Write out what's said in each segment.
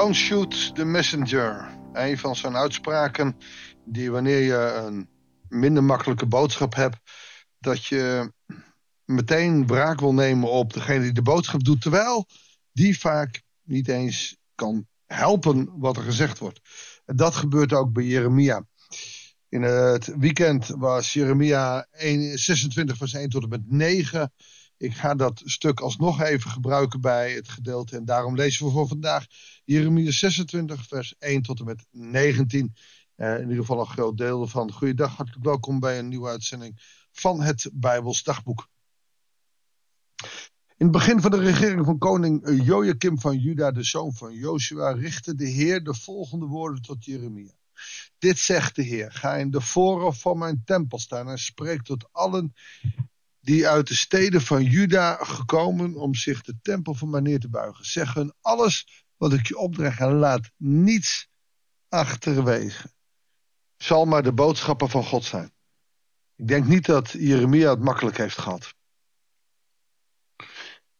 Don't shoot the messenger. Een van zijn uitspraken die wanneer je een minder makkelijke boodschap hebt, dat je meteen wraak wil nemen op degene die de boodschap doet, terwijl die vaak niet eens kan helpen wat er gezegd wordt. En dat gebeurt ook bij Jeremia. In het weekend was Jeremia 1, 26 vers 1 tot en met 9. Ik ga dat stuk alsnog even gebruiken bij het gedeelte. En daarom lezen we voor vandaag Jeremia 26 vers 1 tot en met 19. Uh, in ieder geval een groot deel ervan. Goeiedag, hartelijk welkom bij een nieuwe uitzending van het Bijbels Dagboek. In het begin van de regering van koning Joachim van Juda, de zoon van Joshua, richtte de Heer de volgende woorden tot Jeremia. Dit zegt de Heer, ga in de voorhof van mijn tempel staan en spreek tot allen die uit de steden van Juda gekomen om zich de tempel van mij neer te buigen. Zeg hun alles wat ik je opdrag en laat niets achterwege. Zal maar de boodschappen van God zijn. Ik denk niet dat Jeremia het makkelijk heeft gehad.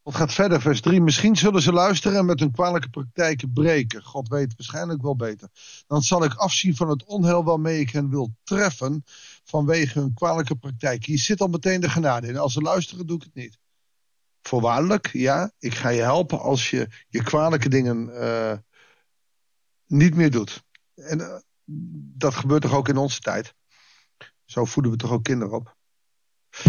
God gaat verder, vers 3. Misschien zullen ze luisteren en met hun kwalijke praktijken breken. God weet waarschijnlijk wel beter. Dan zal ik afzien van het onheil waarmee ik hen wil treffen vanwege hun kwalijke praktijk. Hier zit al meteen de genade in. Als ze luisteren, doe ik het niet. Voorwaardelijk, ja, ik ga je helpen als je je kwalijke dingen uh, niet meer doet. En uh, dat gebeurt toch ook in onze tijd? Zo voeden we toch ook kinderen op?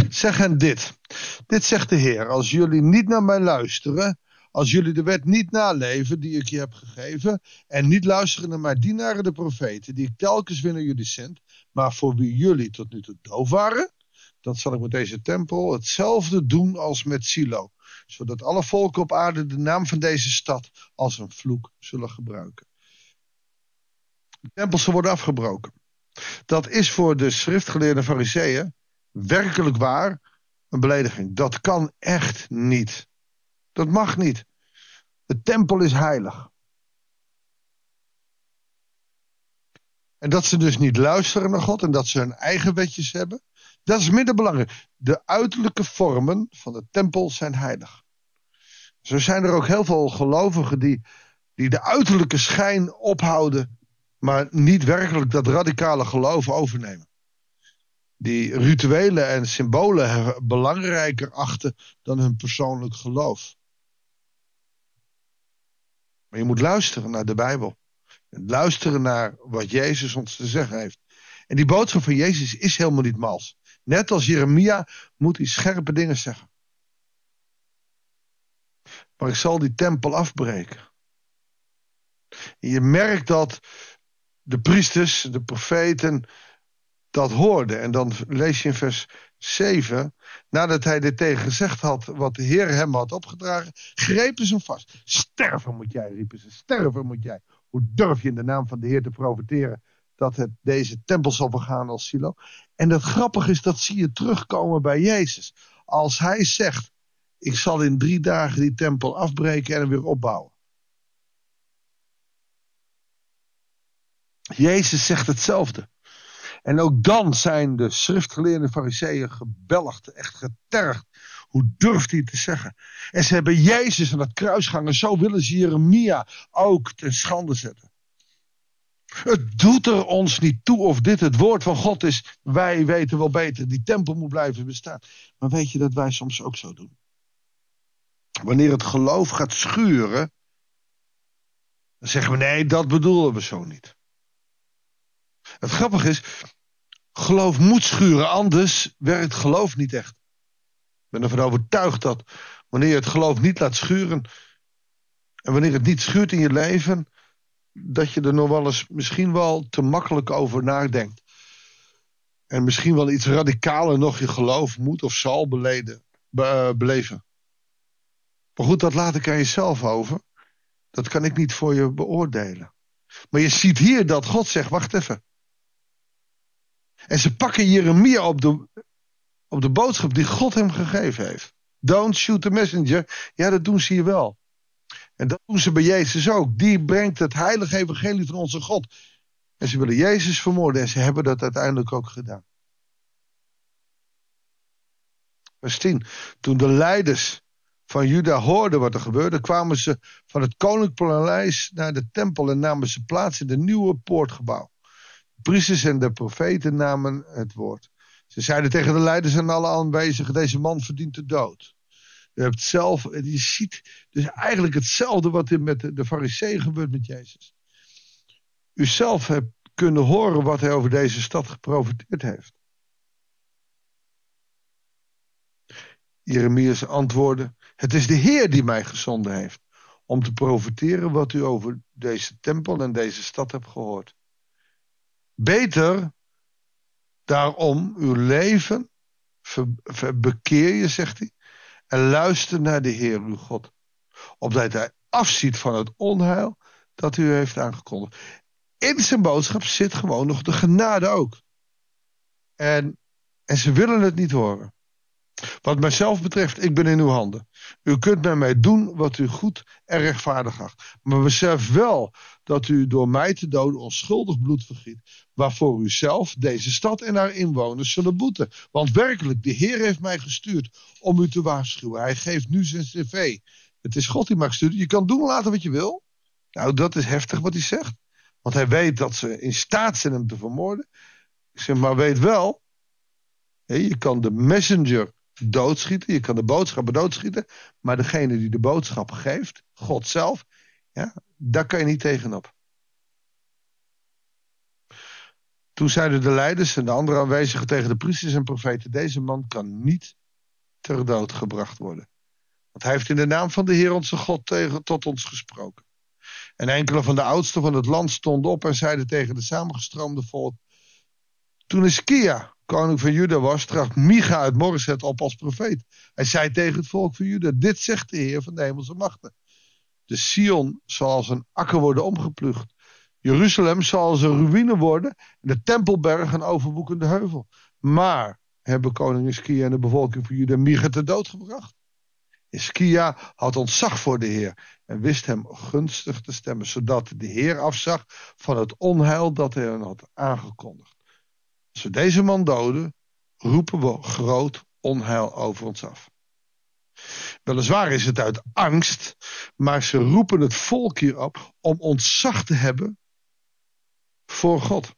Zeg hen dit. Dit zegt de Heer. Als jullie niet naar mij luisteren. Als jullie de wet niet naleven die ik je heb gegeven. En niet luisteren naar mijn dienaren de profeten. Die ik telkens weer naar jullie zend. Maar voor wie jullie tot nu toe doof waren. Dan zal ik met deze tempel hetzelfde doen als met Silo. Zodat alle volken op aarde de naam van deze stad als een vloek zullen gebruiken. De tempels worden afgebroken. Dat is voor de schriftgeleerde fariseeën werkelijk waar een belediging. Dat kan echt niet. Dat mag niet. De tempel is heilig. En dat ze dus niet luisteren naar God en dat ze hun eigen wetjes hebben, dat is minder belangrijk. De uiterlijke vormen van de tempel zijn heilig. Zo zijn er ook heel veel gelovigen die, die de uiterlijke schijn ophouden, maar niet werkelijk dat radicale geloof overnemen die rituelen en symbolen belangrijker achten dan hun persoonlijk geloof. Maar je moet luisteren naar de Bijbel. Luisteren naar wat Jezus ons te zeggen heeft. En die boodschap van Jezus is helemaal niet mals. Net als Jeremia moet hij scherpe dingen zeggen. Maar ik zal die tempel afbreken. En je merkt dat de priesters, de profeten, dat hoorde. En dan lees je in vers 7. Nadat hij dit tegen gezegd had, wat de Heer hem had opgedragen, grepen ze hem vast. Sterven moet jij, riepen ze. Sterven moet jij. Hoe durf je in de naam van de Heer te profiteren dat het deze tempel zal vergaan als silo? En het grappige is, dat zie je terugkomen bij Jezus. Als hij zegt, ik zal in drie dagen die tempel afbreken en weer opbouwen. Jezus zegt hetzelfde. En ook dan zijn de schriftgeleerde fariseeën gebelgd, echt getergd. Hoe durft hij te zeggen? En ze hebben Jezus aan het kruis gehangen. Zo willen ze Jeremia ook ten schande zetten. Het doet er ons niet toe of dit het woord van God is. Wij weten wel beter. Die tempel moet blijven bestaan. Maar weet je dat wij soms ook zo doen? Wanneer het geloof gaat schuren. Dan zeggen we nee, dat bedoelen we zo niet. Het grappige is, geloof moet schuren, anders werkt geloof niet echt. Ik ben ervan overtuigd dat wanneer je het geloof niet laat schuren, en wanneer het niet schuurt in je leven, dat je er nog wel eens misschien wel te makkelijk over nadenkt. En misschien wel iets radicaler nog je geloof moet of zal beleden, be, uh, beleven. Maar goed, dat laat ik aan jezelf over. Dat kan ik niet voor je beoordelen. Maar je ziet hier dat God zegt: wacht even. En ze pakken Jeremia op de, op de boodschap die God hem gegeven heeft. Don't shoot the messenger. Ja, dat doen ze hier wel. En dat doen ze bij Jezus ook. Die brengt het heilige evangelie van onze God. En ze willen Jezus vermoorden en ze hebben dat uiteindelijk ook gedaan. Vers 10. Toen de leiders van Juda hoorden wat er gebeurde, kwamen ze van het koninklijk paleis naar de tempel en namen ze plaats in de nieuwe poortgebouw. Priesters en de profeten namen het woord. Ze zeiden tegen de leiders en alle aanwezigen: deze man verdient de dood. Je hebt zelf, je ziet dus eigenlijk hetzelfde wat er met de, de gebeurt met Jezus. U zelf hebt kunnen horen wat hij over deze stad geprofiteerd heeft. Jeremias antwoordde: Het is de Heer die mij gezonden heeft om te profiteren wat u over deze tempel en deze stad hebt gehoord. Beter daarom uw leven bekeer je, zegt hij, en luister naar de Heer uw God, opdat hij afziet van het onheil dat u heeft aangekondigd. In zijn boodschap zit gewoon nog de genade ook. En, en ze willen het niet horen. Wat mijzelf betreft, ik ben in uw handen. U kunt met mij doen wat u goed en rechtvaardig acht. Maar besef wel dat u door mij te doden onschuldig bloed vergiet. Waarvoor u zelf, deze stad en haar inwoners zullen boeten. Want werkelijk, de Heer heeft mij gestuurd om u te waarschuwen. Hij geeft nu zijn cv. Het is God die mag sturen. Je kan doen laten wat je wil. Nou, dat is heftig wat hij zegt. Want hij weet dat ze in staat zijn hem te vermoorden. Ik zeg, maar weet wel, je kan de messenger doodschieten. Je kan de boodschappen doodschieten. Maar degene die de boodschap geeft, God zelf, ja, daar kan je niet tegenop. Toen zeiden de leiders en de andere aanwezigen tegen de priesters en profeten: Deze man kan niet ter dood gebracht worden. Want hij heeft in de naam van de Heer onze God tegen, tot ons gesproken. En enkele van de oudsten van het land stonden op en zeiden tegen de samengestroomde volk: Toen is Kia, koning van Juda was, tracht Micha uit Morreset op als profeet. Hij zei tegen het volk van Juda, dit zegt de Heer van de hemelse machten. De Sion zal als een akker worden omgeplucht. Jeruzalem zal als een ruïne worden en de tempelberg een overwoekende heuvel. Maar hebben koning Iskia en de bevolking van Juda Micha te dood gebracht? Iskia had ontzag voor de Heer en wist hem gunstig te stemmen, zodat de Heer afzag van het onheil dat hij hem had aangekondigd. Als we deze man doden, roepen we groot onheil over ons af. Weliswaar is het uit angst, maar ze roepen het volk hier op om ontzag te hebben voor God.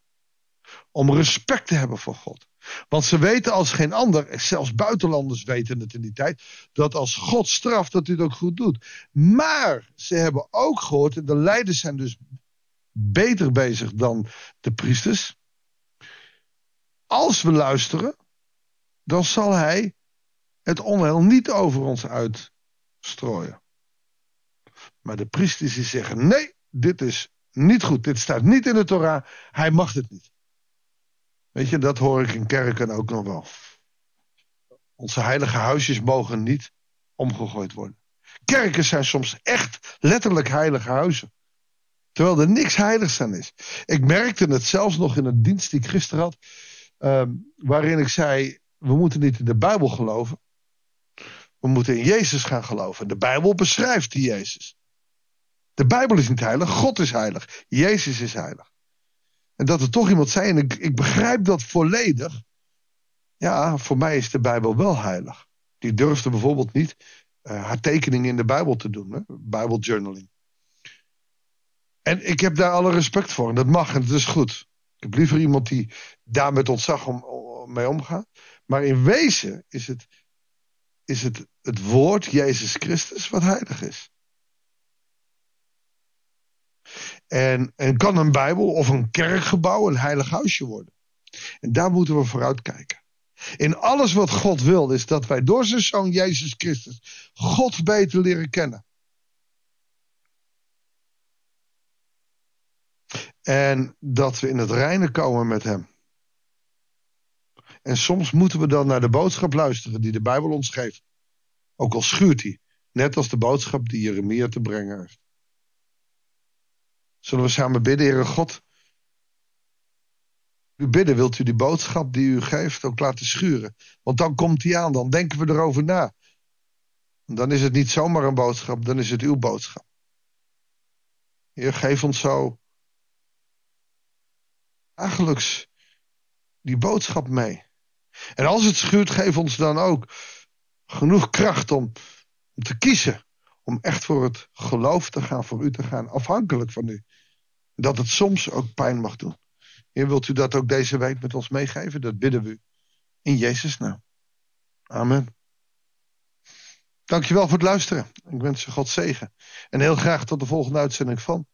Om respect te hebben voor God. Want ze weten als geen ander, zelfs buitenlanders weten het in die tijd, dat als God straft, dat hij het ook goed doet. Maar ze hebben ook gehoord, en de leiders zijn dus beter bezig dan de priesters als we luisteren, dan zal hij het onheil niet over ons uitstrooien. Maar de priesters die zeggen: nee, dit is niet goed. Dit staat niet in de Torah. Hij mag het niet. Weet je, dat hoor ik in kerken ook nog wel. Onze heilige huisjes mogen niet omgegooid worden. Kerken zijn soms echt letterlijk heilige huizen. Terwijl er niks heiligs aan is. Ik merkte het zelfs nog in een dienst die ik gisteren had. Ehm, waarin ik zei: we moeten niet in de Bijbel geloven. We moeten in Jezus gaan geloven. De Bijbel beschrijft die Jezus. De Bijbel is niet heilig, God is heilig. Jezus is heilig. En dat er toch iemand zei, en ik, ik begrijp dat volledig. Ja, voor mij is de Bijbel wel heilig. Die durfde bijvoorbeeld niet uh, haar tekeningen in de Bijbel te doen. Bijbeljournaling. En ik heb daar alle respect voor. En dat mag en dat is goed. Ik heb liever iemand die daar met ontzag om, mee omgaat. Maar in wezen is het, is het het woord Jezus Christus wat heilig is. En, en kan een Bijbel of een kerkgebouw een heilig huisje worden. En daar moeten we vooruit kijken. In alles wat God wil is dat wij door zijn zoon Jezus Christus God beter leren kennen. En dat we in het reine komen met hem. En soms moeten we dan naar de boodschap luisteren die de Bijbel ons geeft. Ook al schuurt hij. Net als de boodschap die Jeremia te brengen heeft. Zullen we samen bidden, Heere God? U bidden, wilt u die boodschap die u geeft ook laten schuren? Want dan komt hij aan, dan denken we erover na. Dan is het niet zomaar een boodschap, dan is het uw boodschap. Heer, geef ons zo dagelijks die boodschap mee. En als het schuurt, geef ons dan ook genoeg kracht om te kiezen om echt voor het geloof te gaan, voor u te gaan, afhankelijk van u. Dat het soms ook pijn mag doen. Heer, wilt u dat ook deze week met ons meegeven? Dat bidden we u. In Jezus' naam. Amen. Dankjewel voor het luisteren. Ik wens je God zegen. En heel graag tot de volgende uitzending van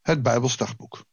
het Bijbelsdagboek.